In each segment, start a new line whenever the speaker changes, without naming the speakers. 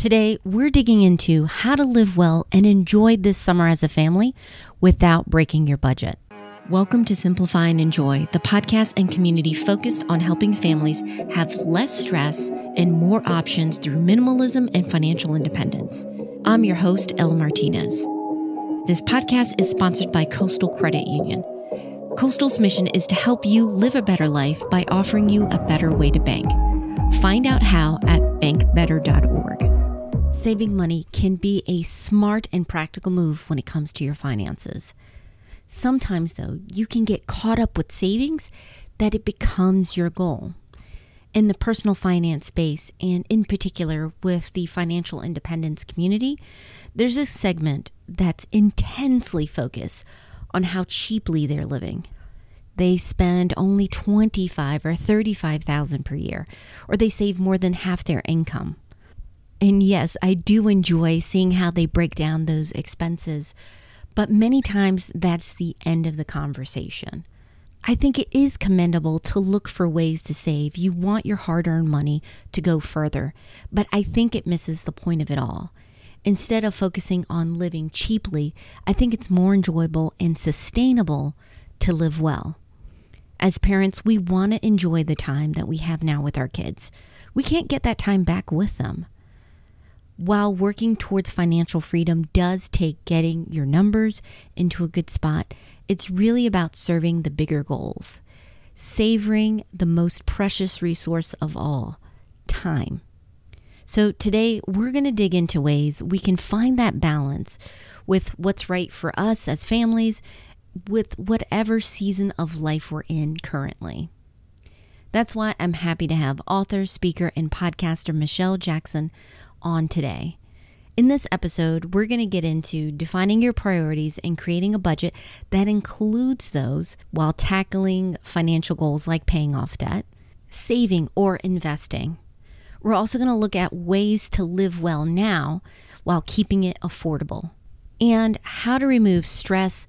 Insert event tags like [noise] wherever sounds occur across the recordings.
Today, we're digging into how to live well and enjoy this summer as a family without breaking your budget. Welcome to Simplify and Enjoy, the podcast and community focused on helping families have less stress and more options through minimalism and financial independence. I'm your host, Elle Martinez. This podcast is sponsored by Coastal Credit Union. Coastal's mission is to help you live a better life by offering you a better way to bank. Find out how at bankbetter.org. Saving money can be a smart and practical move when it comes to your finances. Sometimes, though, you can get caught up with savings that it becomes your goal. In the personal finance space, and in particular with the financial independence community, there's a segment that's intensely focused on how cheaply they're living. They spend only 25 or 35,000 per year, or they save more than half their income. And yes, I do enjoy seeing how they break down those expenses, but many times that's the end of the conversation. I think it is commendable to look for ways to save. You want your hard earned money to go further, but I think it misses the point of it all. Instead of focusing on living cheaply, I think it's more enjoyable and sustainable to live well. As parents, we want to enjoy the time that we have now with our kids. We can't get that time back with them. While working towards financial freedom does take getting your numbers into a good spot, it's really about serving the bigger goals, savoring the most precious resource of all time. So, today we're going to dig into ways we can find that balance with what's right for us as families, with whatever season of life we're in currently. That's why I'm happy to have author, speaker, and podcaster Michelle Jackson on today. In this episode, we're going to get into defining your priorities and creating a budget that includes those while tackling financial goals like paying off debt, saving, or investing. We're also going to look at ways to live well now while keeping it affordable, and how to remove stress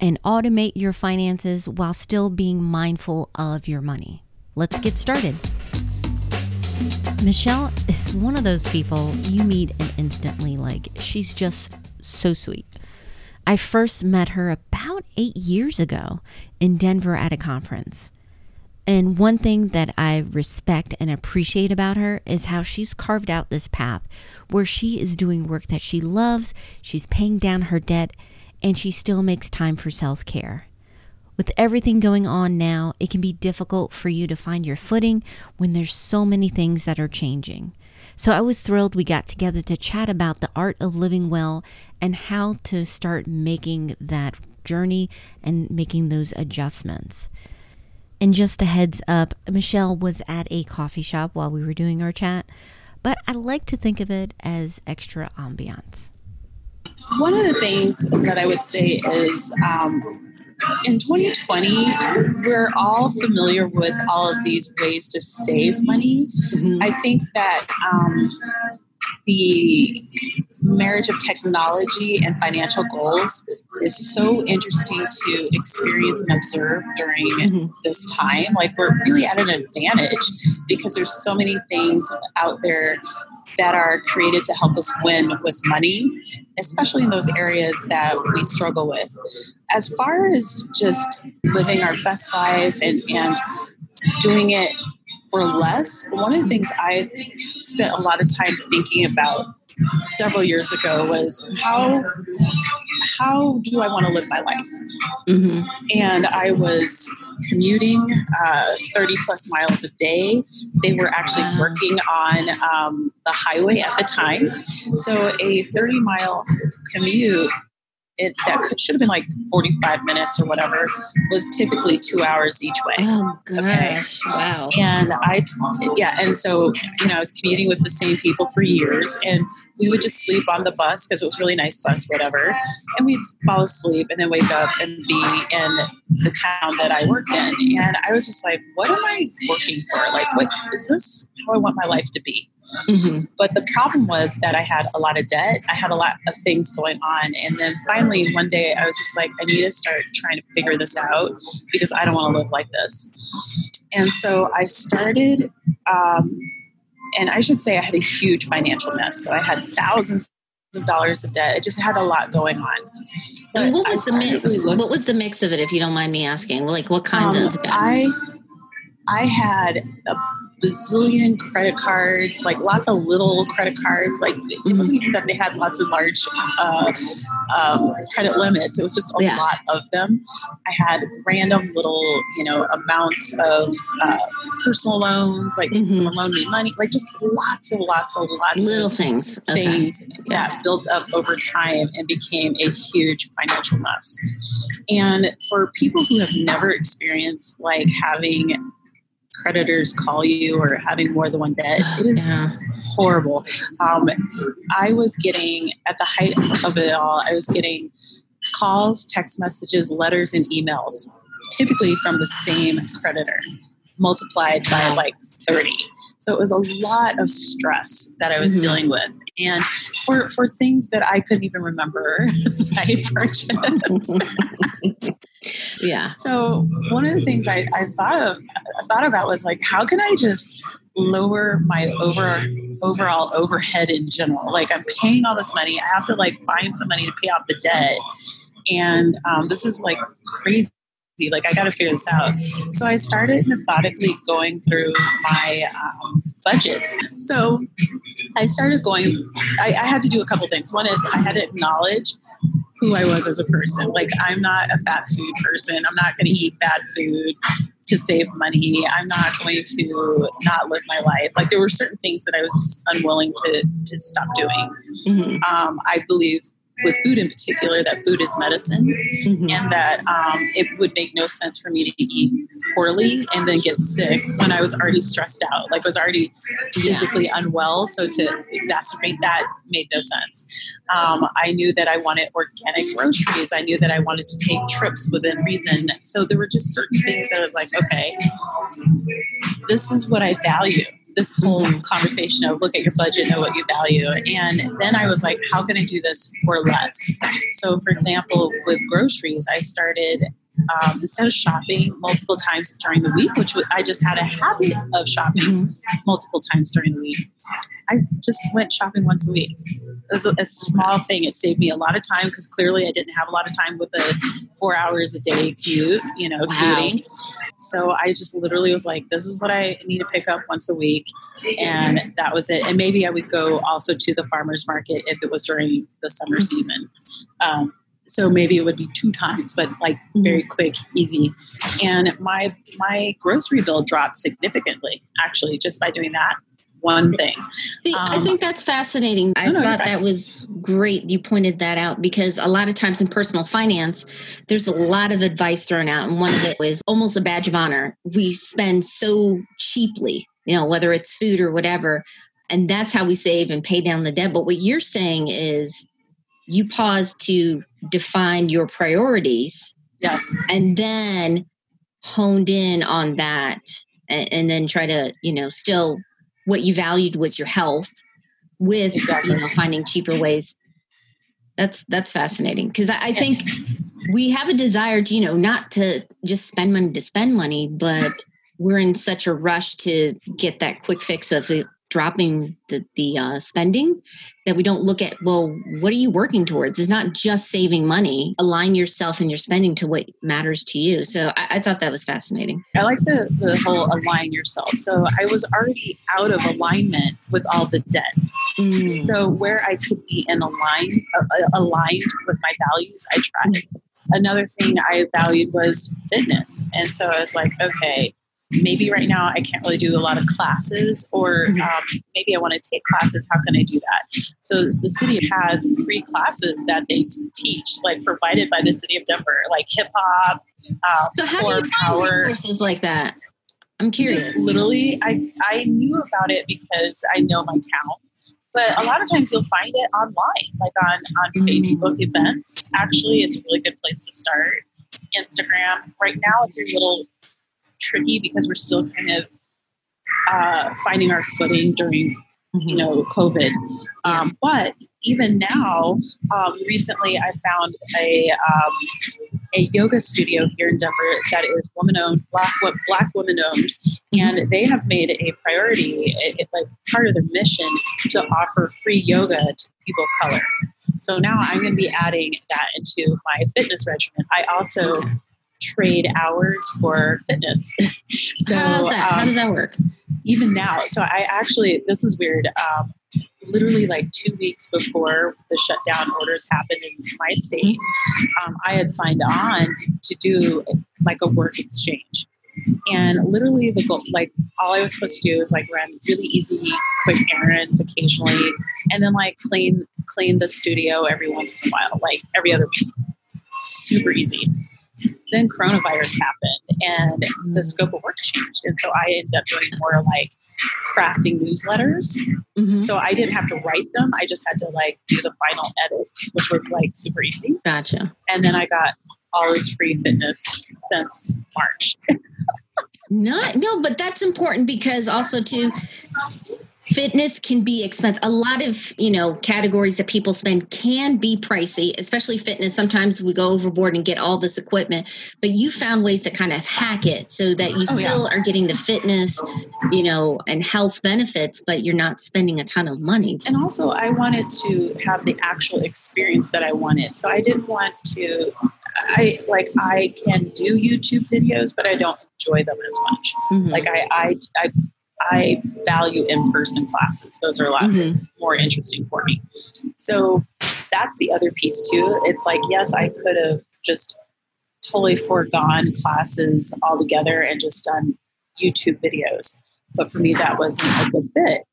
and automate your finances while still being mindful of your money. Let's get started. Michelle is one of those people you meet and instantly like. She's just so sweet. I first met her about eight years ago in Denver at a conference. And one thing that I respect and appreciate about her is how she's carved out this path where she is doing work that she loves, she's paying down her debt, and she still makes time for self care. With everything going on now, it can be difficult for you to find your footing when there's so many things that are changing. So I was thrilled we got together to chat about the art of living well and how to start making that journey and making those adjustments. And just a heads up, Michelle was at a coffee shop while we were doing our chat, but I like to think of it as extra ambiance.
One of the things that I would say is um, in 2020, we're all familiar with all of these ways to save money. Mm-hmm. I think that um, the marriage of technology and financial goals is so interesting to experience and observe during mm-hmm. this time. Like, we're really at an advantage because there's so many things out there that are created to help us win with money, especially in those areas that we struggle with. As far as just living our best life and, and doing it for less, one of the things I've spent a lot of time thinking about several years ago was how how do I want to live my life? Mm-hmm. And I was commuting uh, 30 plus miles a day. They were actually working on um, the highway at the time. So a 30 mile commute it that could, should have been like 45 minutes or whatever was typically two hours each way.
Oh gosh. Okay. Wow.
And I, yeah. And so, you know, I was commuting with the same people for years and we would just sleep on the bus because it was really nice bus, whatever. And we'd fall asleep and then wake up and be in the town that I worked in. And I was just like, what am I working for? Like, what is this how I want my life to be? Mm-hmm. But the problem was that I had a lot of debt. I had a lot of things going on. And then finally, one day, I was just like, I need to start trying to figure this out because I don't want to live like this. And so I started um, and I should say I had a huge financial mess. So I had thousands of dollars of debt. It just had a lot going on.
What was the mix? What was the mix of it, if you don't mind me asking? Like, what kind um, of? Debt?
I I had a bazillion credit cards, like lots of little credit cards. Like it wasn't even that they had lots of large uh, um, credit limits. It was just a yeah. lot of them. I had random little, you know, amounts of uh, personal loans, like mm-hmm. someone loaned me money, like just lots and lots and lots
little
of
things,
things okay. that built up over time and became a huge financial mess. And for people who have never experienced like having creditors call you or having more than one debt. It is yeah. horrible. Um, I was getting, at the height of it all, I was getting calls, text messages, letters, and emails, typically from the same creditor, multiplied by like 30. So it was a lot of stress that I was mm-hmm. dealing with. And for, for things that I couldn't even remember [laughs] I purchased. [laughs]
yeah.
So one of the things I, I thought of I thought about was like, how can I just lower my over overall overhead in general? Like I'm paying all this money. I have to like find some money to pay off the debt. And um, this is like crazy like I got to figure this out. So I started methodically going through my um, budget. So I started going. I, I had to do a couple things. One is I had to acknowledge who I was as a person. Like I'm not a fast food person. I'm not going to eat bad food to save money. I'm not going to not live my life. Like there were certain things that I was just unwilling to to stop doing. Mm-hmm. Um, I believe with food in particular that food is medicine mm-hmm. and that um, it would make no sense for me to eat poorly and then get sick when I was already stressed out, like was already physically yeah. unwell. So to exacerbate that made no sense. Um, I knew that I wanted organic groceries. I knew that I wanted to take trips within reason. So there were just certain things that I was like, okay, this is what I value this whole conversation of look at your budget, know what you value. And then I was like, how can I do this for less? So, for example, with groceries, I started um, instead of shopping multiple times during the week, which I just had a habit of shopping mm-hmm. multiple times during the week, I just went shopping once a week. It was a, a small thing. It saved me a lot of time because clearly I didn't have a lot of time with the four hours a day commute, you know, wow. commuting. So I just literally was like, this is what I need to pick up once a week. And that was it. And maybe I would go also to the farmer's market if it was during the summer mm-hmm. season. Um, so maybe it would be two times but like mm-hmm. very quick easy and my my grocery bill dropped significantly actually just by doing that one thing.
See, um, I think that's fascinating. I no, thought that was great. You pointed that out because a lot of times in personal finance, there's a lot of advice thrown out, and one of it is almost a badge of honor. We spend so cheaply, you know, whether it's food or whatever, and that's how we save and pay down the debt. But what you're saying is you pause to define your priorities.
Yes.
And then honed in on that and, and then try to, you know, still what you valued was your health with exactly. you know finding cheaper ways. That's that's fascinating. Because I, I, think we have a desire to you know not to just spend money to spend money but we're in such a rush to get that quick fix of dropping the the uh, spending that we don't look at well what are you working towards? It's not just saving money. Align yourself and your spending to what matters to you. So i, I thought that was fascinating.
I like the, the whole align yourself. So i was already out of alignment with all the debt. Mm. so where i could be in align uh, aligned with my values i tried. Another thing i valued was fitness. And so i was like okay maybe right now I can't really do a lot of classes, or mm-hmm. um, maybe I want to take classes. How can I do that? So the city has free classes that they teach, like provided by the city of Denver, like hip hop.
Uh, so how do you find power. resources like that? I'm curious.
Just literally, I I knew about it because I know my town. But a lot of times you'll find it online, like on on mm-hmm. Facebook events. Actually, it's a really good place to start. Instagram. Right now, it's a little tricky because we're still kind of uh, finding our footing during you know covid um, but even now um, recently i found a um, a yoga studio here in Denver that is woman owned, black black woman owned, and they have made it a priority, it, like part of their mission, to offer free yoga to people of color. So now I'm going to be adding that into my fitness regimen. I also trade hours for fitness. [laughs]
so How's that? Um, How does that work?
Even now, so I actually this is weird. Um, literally like two weeks before the shutdown orders happened in my state, um, I had signed on to do like a work exchange. And literally, the goal, like all I was supposed to do was like run really easy, quick errands occasionally, and then like clean clean the studio every once in a while, like every other week. Super easy then coronavirus happened and the scope of work changed. And so I ended up doing more like crafting newsletters. Mm-hmm. So I didn't have to write them. I just had to like do the final edits, which was like super easy.
Gotcha.
And then I got all this free fitness since March. [laughs]
Not no, but that's important because also to fitness can be expensive a lot of you know categories that people spend can be pricey especially fitness sometimes we go overboard and get all this equipment but you found ways to kind of hack it so that you oh, still yeah. are getting the fitness you know and health benefits but you're not spending a ton of money
and also i wanted to have the actual experience that i wanted so i didn't want to I like I can do YouTube videos, but I don't enjoy them as much. Mm-hmm. Like I, I, I I value in person classes. Those are a lot mm-hmm. more interesting for me. So that's the other piece too. It's like, yes, I could have just totally foregone classes altogether and just done YouTube videos. But for me, that wasn't a good fit.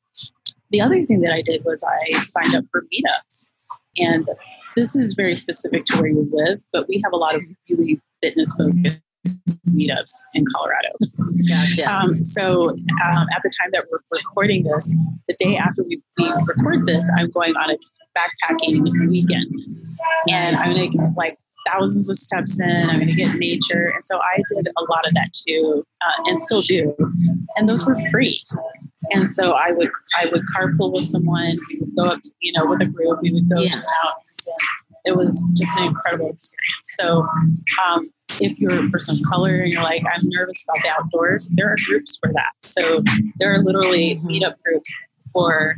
The other thing that I did was I signed up for meetups. And this is very specific to where you live, but we have a lot of really fitness focused meetups in Colorado.
Gotcha. Um,
so um, at the time that we're recording this, the day after we, we record this, I'm going on a backpacking weekend, and I'm going to get like thousands of steps in. I'm going to get nature, and so I did a lot of that too, uh, and still do. And those were free. And so I would I would carpool with someone. We would go up, to, you know, with a group. We would go yeah. to the mountains. It was just an incredible experience. So um, if you're a person of color and you're like, I'm nervous about the outdoors, there are groups for that. So there are literally mm-hmm. meetup groups for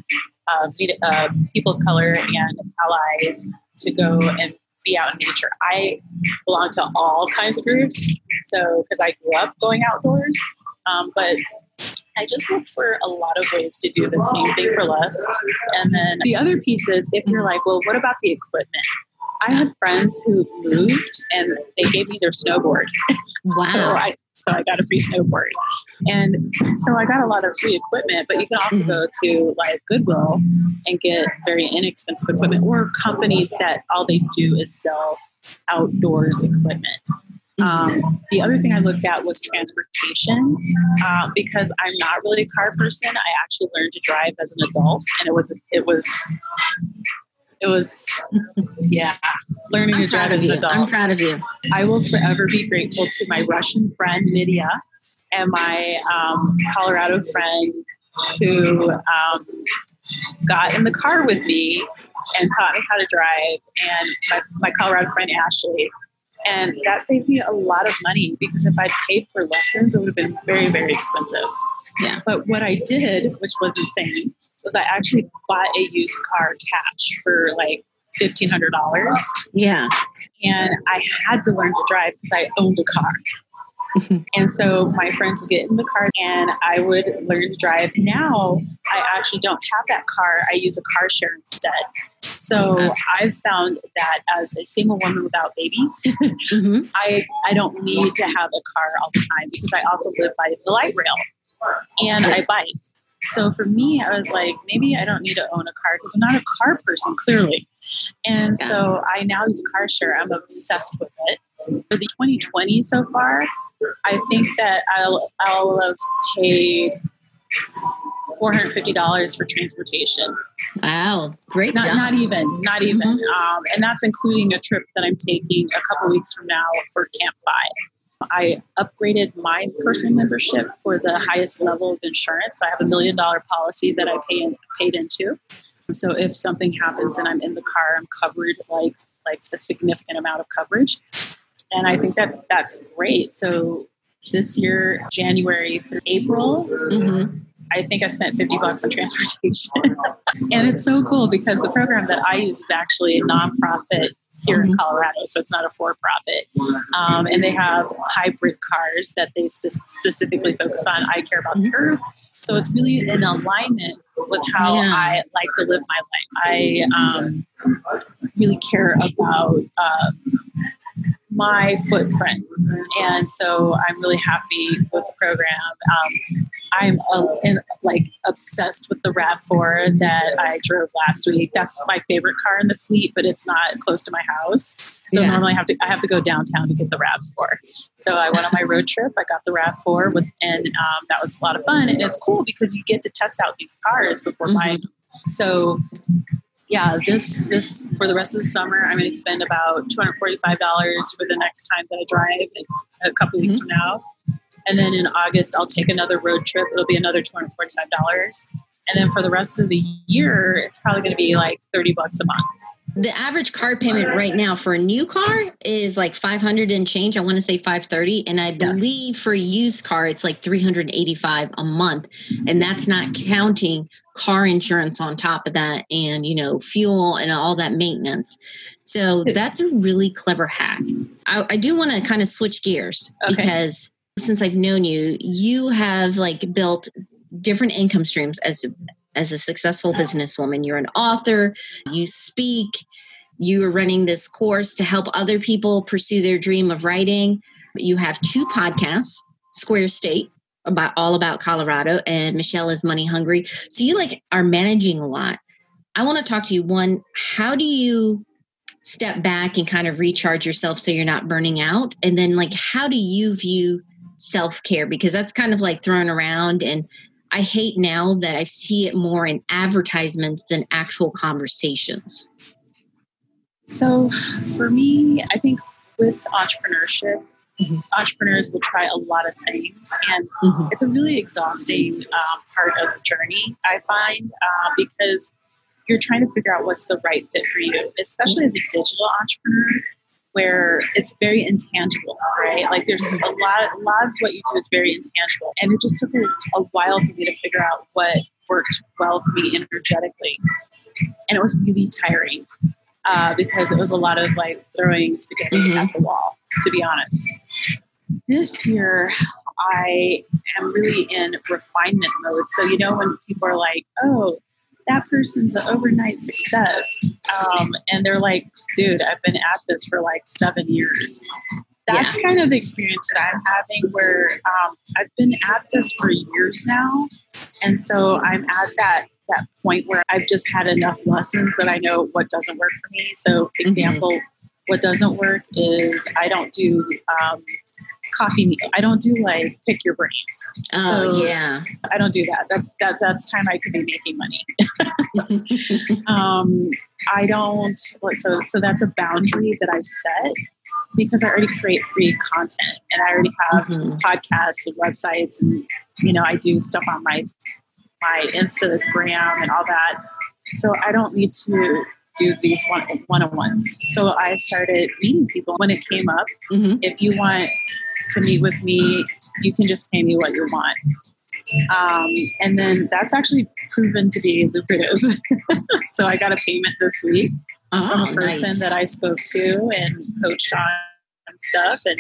uh, meet, uh, people of color and allies to go and be out in nature. I belong to all kinds of groups, so because I grew up going outdoors, um, but I just look for a lot of ways to do the same thing for less. And then the other piece is if you're like, well, what about the equipment? I had friends who moved and they gave me their snowboard. [laughs]
Wow.
so, I, so I got a free snowboard. And so I got a lot of free equipment, but you can also mm-hmm. go to like Goodwill and get very inexpensive equipment or companies that all they do is sell outdoors equipment. Mm-hmm. Um, the other thing I looked at was transportation uh, because I'm not really a car person. I actually learned to drive as an adult, and it was it was it was yeah learning I'm to drive as an adult
i'm proud of you
i will forever be grateful to my russian friend Nidia and my um, colorado friend who um, got in the car with me and taught me how to drive and my, my colorado friend ashley and that saved me a lot of money because if I'd paid for lessons, it would have been very, very expensive.
Yeah.
But what I did, which was insane, was I actually bought a used car cash for like fifteen hundred dollars.
Yeah.
And I had to learn to drive because I owned a car. and so my friends would get in the car and I would learn to drive. Now I actually don't have that car. I use a car share instead. So I've found that as a single woman without babies, [laughs] mm-hmm. I, I don't need to have a car all the time because I also live by the light rail and I bike. So for me, I was like, maybe I don't need to own a car because I'm not a car person, clearly. And so I now use a car share. I'm obsessed with it. For the 2020 so far, I think that I'll I'll have paid four hundred fifty dollars for transportation.
Wow, great!
Not
job.
not even not even, mm-hmm. um, and that's including a trip that I'm taking a couple weeks from now for Camp FI. I upgraded my personal membership for the highest level of insurance. I have a million dollar policy that I pay in, paid into. So if something happens and I'm in the car, I'm covered like like a significant amount of coverage. and I think that that's great. So this year, January through April, mm-hmm. I think I spent 50 bucks on transportation. [laughs] and it's so cool because the program that I use is actually a nonprofit here mm-hmm. in Colorado. So it's not a for profit. Um, and they have hybrid cars that they spe- specifically focus on. I care about the earth. So it's really in alignment with how yeah. I like to live my life. I um, really care about uh, my footprint. And so I'm really happy with the program. Um, I'm uh, in, like obsessed with the RAV4 that I drove last week. That's my favorite car in the fleet, but it's not close to my house. So yeah. normally I have to I have to go downtown to get the RAV4. So I went on my road trip. I got the RAV4 with, and um, that was a lot of fun. And it's cool because you get to test out these cars before mm-hmm. buying them. So yeah, this this for the rest of the summer, I'm going to spend about two hundred forty-five dollars for the next time that I drive, a couple weeks mm-hmm. from now, and then in August I'll take another road trip. It'll be another two hundred forty-five dollars, and then for the rest of the year, it's probably going to be like thirty bucks a month.
The average car payment right now for a new car is like 500 and change. I want to say 530. And I believe yes. for a used car, it's like 385 a month. And that's not counting car insurance on top of that and you know fuel and all that maintenance so [laughs] that's a really clever hack i, I do want to kind of switch gears okay. because since i've known you you have like built different income streams as as a successful businesswoman you're an author you speak you are running this course to help other people pursue their dream of writing you have two podcasts square state about all about Colorado and Michelle is money hungry. So you like are managing a lot. I want to talk to you one, how do you step back and kind of recharge yourself so you're not burning out? And then like how do you view self-care because that's kind of like thrown around and I hate now that I see it more in advertisements than actual conversations.
So for me, I think with entrepreneurship, Mm-hmm. Entrepreneurs will try a lot of things, and mm-hmm. it's a really exhausting um, part of the journey, I find, uh, because you're trying to figure out what's the right fit for you, especially as a digital entrepreneur where it's very intangible, right? Like there's a lot, a lot of what you do is very intangible, and it just took a, a while for me to figure out what worked well for me energetically, and it was really tiring uh, because it was a lot of like throwing spaghetti mm-hmm. at the wall, to be honest. This year, I am really in refinement mode. So, you know, when people are like, oh, that person's an overnight success. Um, and they're like, dude, I've been at this for like seven years. That's yeah. kind of the experience that I'm having where um, I've been at this for years now. And so I'm at that that point where I've just had enough lessons that I know what doesn't work for me. So, mm-hmm. example, mm-hmm. what doesn't work is I don't do um, coffee meal. I don't do like pick your brains.
Oh so yeah.
I don't do that. That, that that's time I could be making money. [laughs] um, I don't so so that's a boundary that I set because I already create free content and I already have mm-hmm. podcasts and websites and you know I do stuff on my my Instagram and all that. So I don't need to do these one one on ones. So I started meeting people when it came up. Mm-hmm. If you want to meet with me, you can just pay me what you want. Um, and then that's actually proven to be lucrative. [laughs] so I got a payment this week oh, from a person nice. that I spoke to and coached on stuff and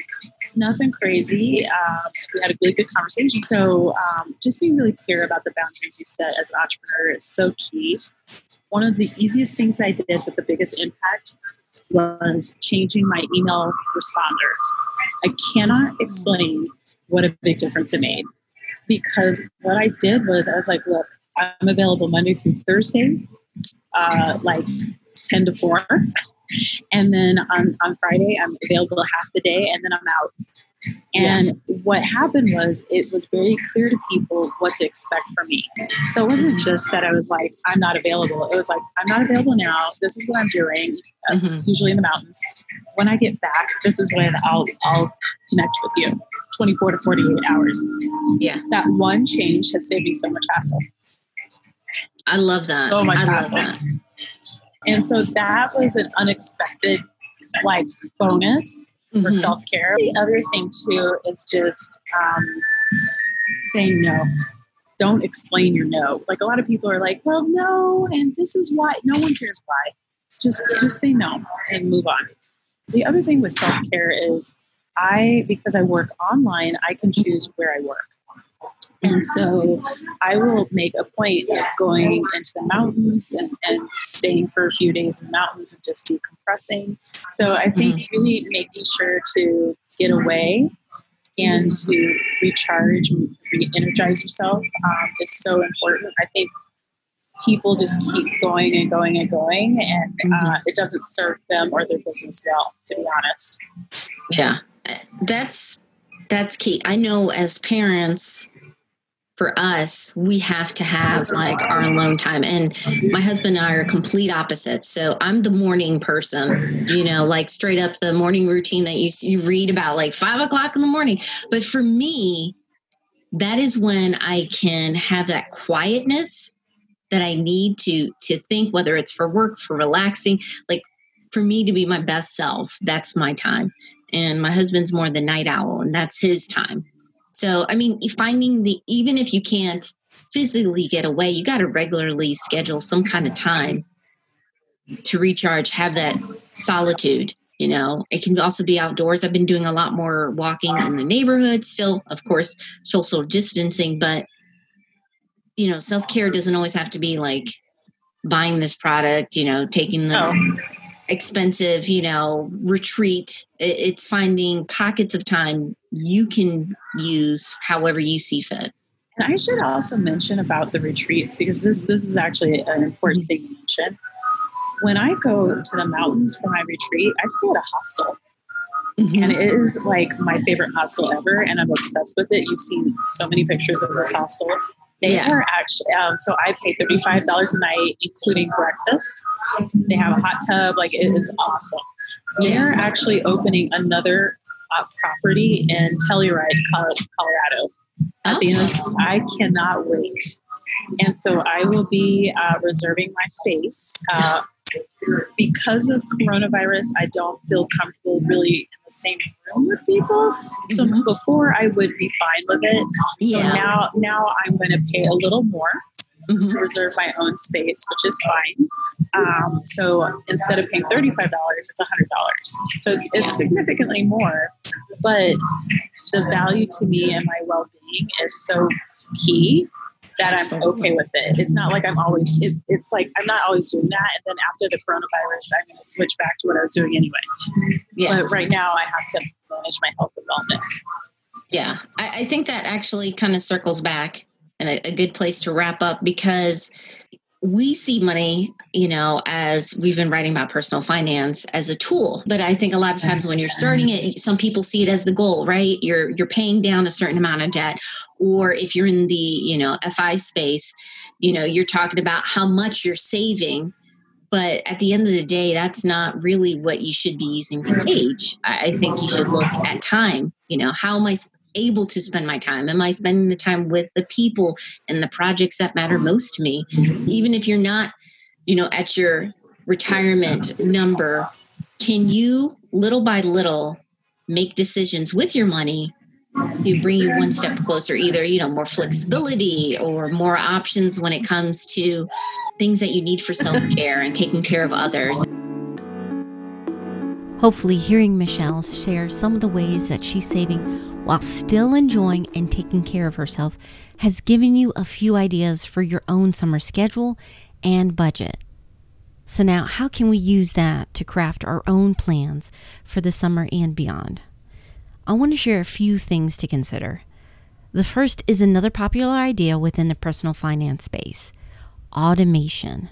nothing crazy. Um, we had a really good conversation. So um, just being really clear about the boundaries you set as an entrepreneur is so key. One of the easiest things I did, but the biggest impact was changing my email responder. I cannot explain what a big difference it made because what I did was I was like, look, I'm available Monday through Thursday, uh, like 10 to 4. And then on, on Friday, I'm available half the day and then I'm out. And yeah. what happened was it was very clear to people what to expect from me. So it wasn't just that I was like, I'm not available. It was like, I'm not available now. This is what I'm doing, uh, mm-hmm. usually in the mountains. When I get back, this is when I'll, I'll connect with you 24 to 48 hours.
Yeah.
That one change has saved me so much hassle.
I love that.
So much I hassle. And so that was an unexpected like bonus mm-hmm. for self care. The other thing too is just um, saying no. Don't explain your no. Like a lot of people are like, well, no, and this is why. No one cares why. Just just say no and move on. The other thing with self care is I because I work online, I can choose where I work. And so I will make a point of going into the mountains and, and staying for a few days in the mountains and just decompressing. So I think mm-hmm. really making sure to get away and to recharge and re-energize yourself um, is so important. I think people just keep going and going and going, and uh, mm-hmm. it doesn't serve them or their business well, to be honest.
Yeah, that's that's key. I know as parents, for us, we have to have like our alone time. And my husband and I are complete opposites. So I'm the morning person, you know, like straight up the morning routine that you, you read about like five o'clock in the morning. But for me, that is when I can have that quietness that I need to to think whether it's for work, for relaxing, like for me to be my best self, that's my time. And my husband's more the night owl and that's his time. So, I mean, finding the, even if you can't physically get away, you got to regularly schedule some kind of time to recharge, have that solitude. You know, it can also be outdoors. I've been doing a lot more walking in the neighborhood, still, of course, social distancing, but, you know, self care doesn't always have to be like buying this product, you know, taking this. Oh expensive, you know, retreat. It's finding pockets of time you can use however you see fit.
And I should also mention about the retreats because this this is actually an important thing to mention. When I go to the mountains for my retreat, I stay at a hostel. Mm-hmm. And it is like my favorite hostel ever, and I'm obsessed with it. You've seen so many pictures of this hostel. They yeah. are actually um, so I pay thirty five dollars a night, including breakfast. They have a hot tub, like it is awesome. They are actually opening another uh, property in Telluride, Colorado. At the end of I cannot wait. And so I will be uh, reserving my space. Uh, because of coronavirus, I don't feel comfortable really in the same room with people. So mm-hmm. before I would be fine with it. So yeah. now now I'm going to pay a little more mm-hmm. to reserve my own space, which is fine. Um, so instead of paying $35, it's $100. So it's, it's significantly more, but the value to me and my well being is so key that I'm okay with it. It's not like I'm always, it, it's like I'm not always doing that. And then after the coronavirus, I'm going to switch back to what I was doing anyway. Yes. But right now, I have to manage my health and wellness.
Yeah. I, I think that actually kind of circles back and a, a good place to wrap up because we see money, you know, as we've been writing about personal finance as a tool. But I think a lot of times when you're starting it, some people see it as the goal, right? You're you're paying down a certain amount of debt. Or if you're in the, you know, FI space, you know, you're talking about how much you're saving. But at the end of the day, that's not really what you should be using to gauge. I think you should look at time. You know, how am I able to spend my time? Am I spending the time with the people and the projects that matter mm-hmm. most to me? Mm-hmm. Even if you're not, you know, at your retirement number, can you little by little make decisions with your money to bring you one step closer either you know more flexibility or more options when it comes to things that you need for self-care and taking care of others Hopefully, hearing Michelle share some of the ways that she's saving while still enjoying and taking care of herself has given you a few ideas for your own summer schedule and budget. So, now how can we use that to craft our own plans for the summer and beyond? I want to share a few things to consider. The first is another popular idea within the personal finance space automation.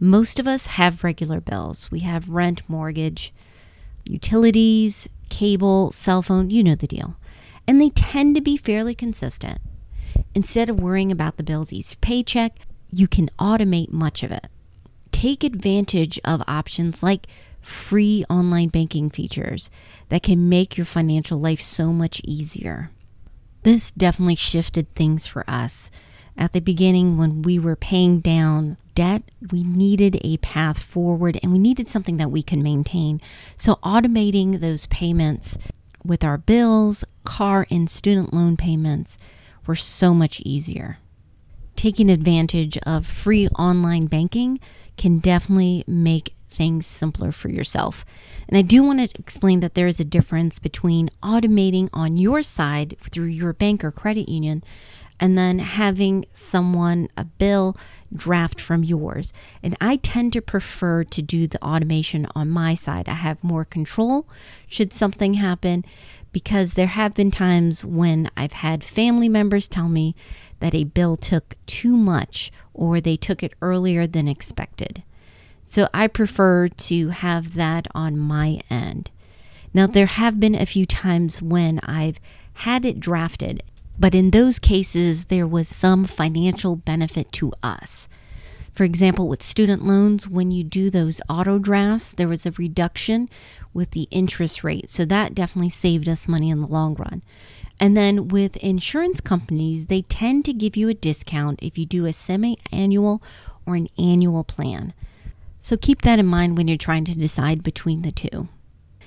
Most of us have regular bills. We have rent, mortgage, utilities, cable, cell phone, you know the deal. And they tend to be fairly consistent. Instead of worrying about the bills each paycheck, you can automate much of it. Take advantage of options like free online banking features that can make your financial life so much easier. This definitely shifted things for us At the beginning, when we were paying down debt, we needed a path forward and we needed something that we could maintain. So, automating those payments with our bills, car, and student loan payments were so much easier. Taking advantage of free online banking can definitely make things simpler for yourself. And I do want to explain that there is a difference between automating on your side through your bank or credit union and then having someone, a bill, draft from yours. And I tend to prefer to do the automation on my side. I have more control should something happen because there have been times when I've had family members tell me that a bill took too much or they took it earlier than expected. So I prefer to have that on my end. Now, there have been a few times when I've had it drafted, but in those cases, there was some financial benefit to us. For example, with student loans, when you do those auto drafts, there was a reduction with the interest rate. So that definitely saved us money in the long run. And then with insurance companies, they tend to give you a discount if you do a semi annual or an annual plan. So keep that in mind when you're trying to decide between the two.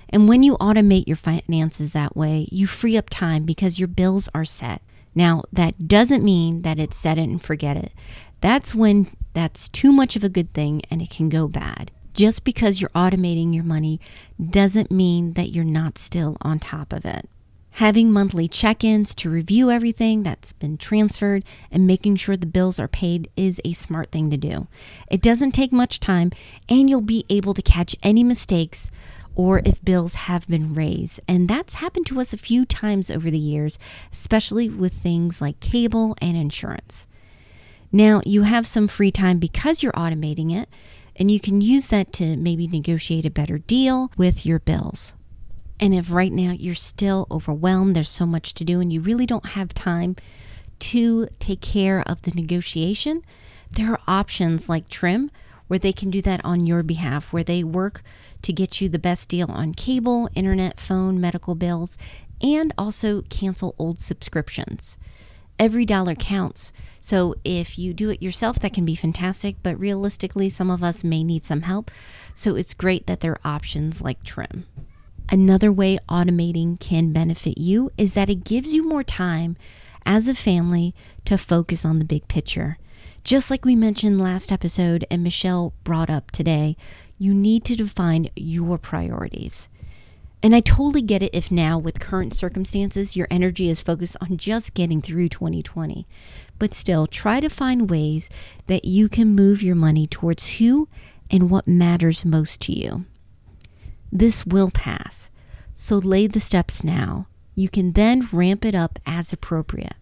And when you automate your finances that way, you free up time because your bills are set. Now, that doesn't mean that it's set it and forget it. That's when that's too much of a good thing and it can go bad. Just because you're automating your money doesn't mean that you're not still on top of it. Having monthly check ins to review everything that's been transferred and making sure the bills are paid is a smart thing to do. It doesn't take much time, and you'll be able to catch any mistakes or if bills have been raised. And that's happened to us a few times over the years, especially with things like cable and insurance. Now, you have some free time because you're automating it, and you can use that to maybe negotiate a better deal with your bills. And if right now you're still overwhelmed, there's so much to do, and you really don't have time to take care of the negotiation, there are options like Trim where they can do that on your behalf, where they work to get you the best deal on cable, internet, phone, medical bills, and also cancel old subscriptions. Every dollar counts. So if you do it yourself, that can be fantastic, but realistically, some of us may need some help. So it's great that there are options like Trim. Another way automating can benefit you is that it gives you more time as a family to focus on the big picture. Just like we mentioned last episode and Michelle brought up today, you need to define your priorities. And I totally get it if now, with current circumstances, your energy is focused on just getting through 2020. But still, try to find ways that you can move your money towards who and what matters most to you. This will pass. So lay the steps now. You can then ramp it up as appropriate.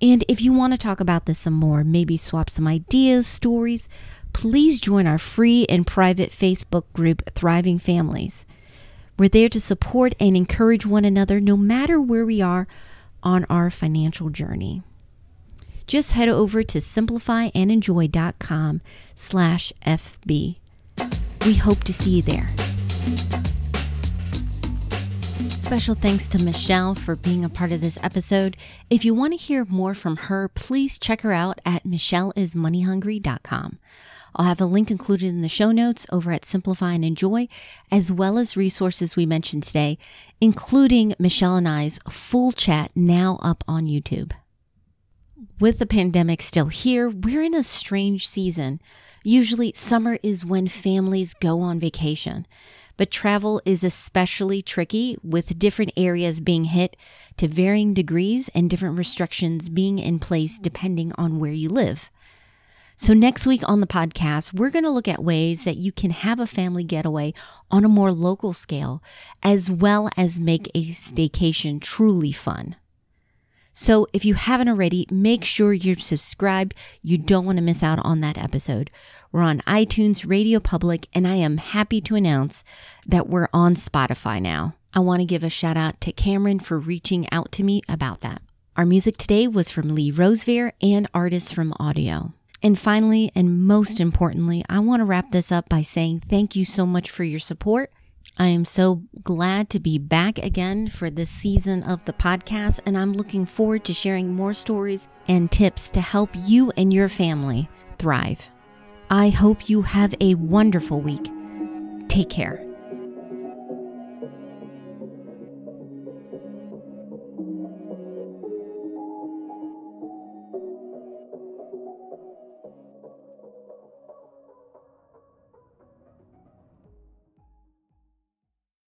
And if you want to talk about this some more, maybe swap some ideas, stories, please join our free and private Facebook group, Thriving Families. We're there to support and encourage one another no matter where we are on our financial journey. Just head over to simplifyandenjoy.com slash FB. We hope to see you there. Special thanks to Michelle for being a part of this episode. If you want to hear more from her, please check her out at michelleismoneyhungry.com. I'll have a link included in the show notes over at Simplify and Enjoy, as well as resources we mentioned today, including Michelle and I's full chat now up on YouTube. With the pandemic still here, we're in a strange season. Usually, summer is when families go on vacation, but travel is especially tricky with different areas being hit to varying degrees and different restrictions being in place depending on where you live. So, next week on the podcast, we're going to look at ways that you can have a family getaway on a more local scale, as well as make a staycation truly fun. So if you haven't already, make sure you're subscribed. You don't want to miss out on that episode. We're on iTunes, Radio Public, and I am happy to announce that we're on Spotify now. I want to give a shout out to Cameron for reaching out to me about that. Our music today was from Lee Rosevere and artists from Audio. And finally, and most importantly, I want to wrap this up by saying thank you so much for your support I am so glad to be back again for this season of the podcast, and I'm looking forward to sharing more stories and tips to help you and your family thrive. I hope you have a wonderful week. Take care.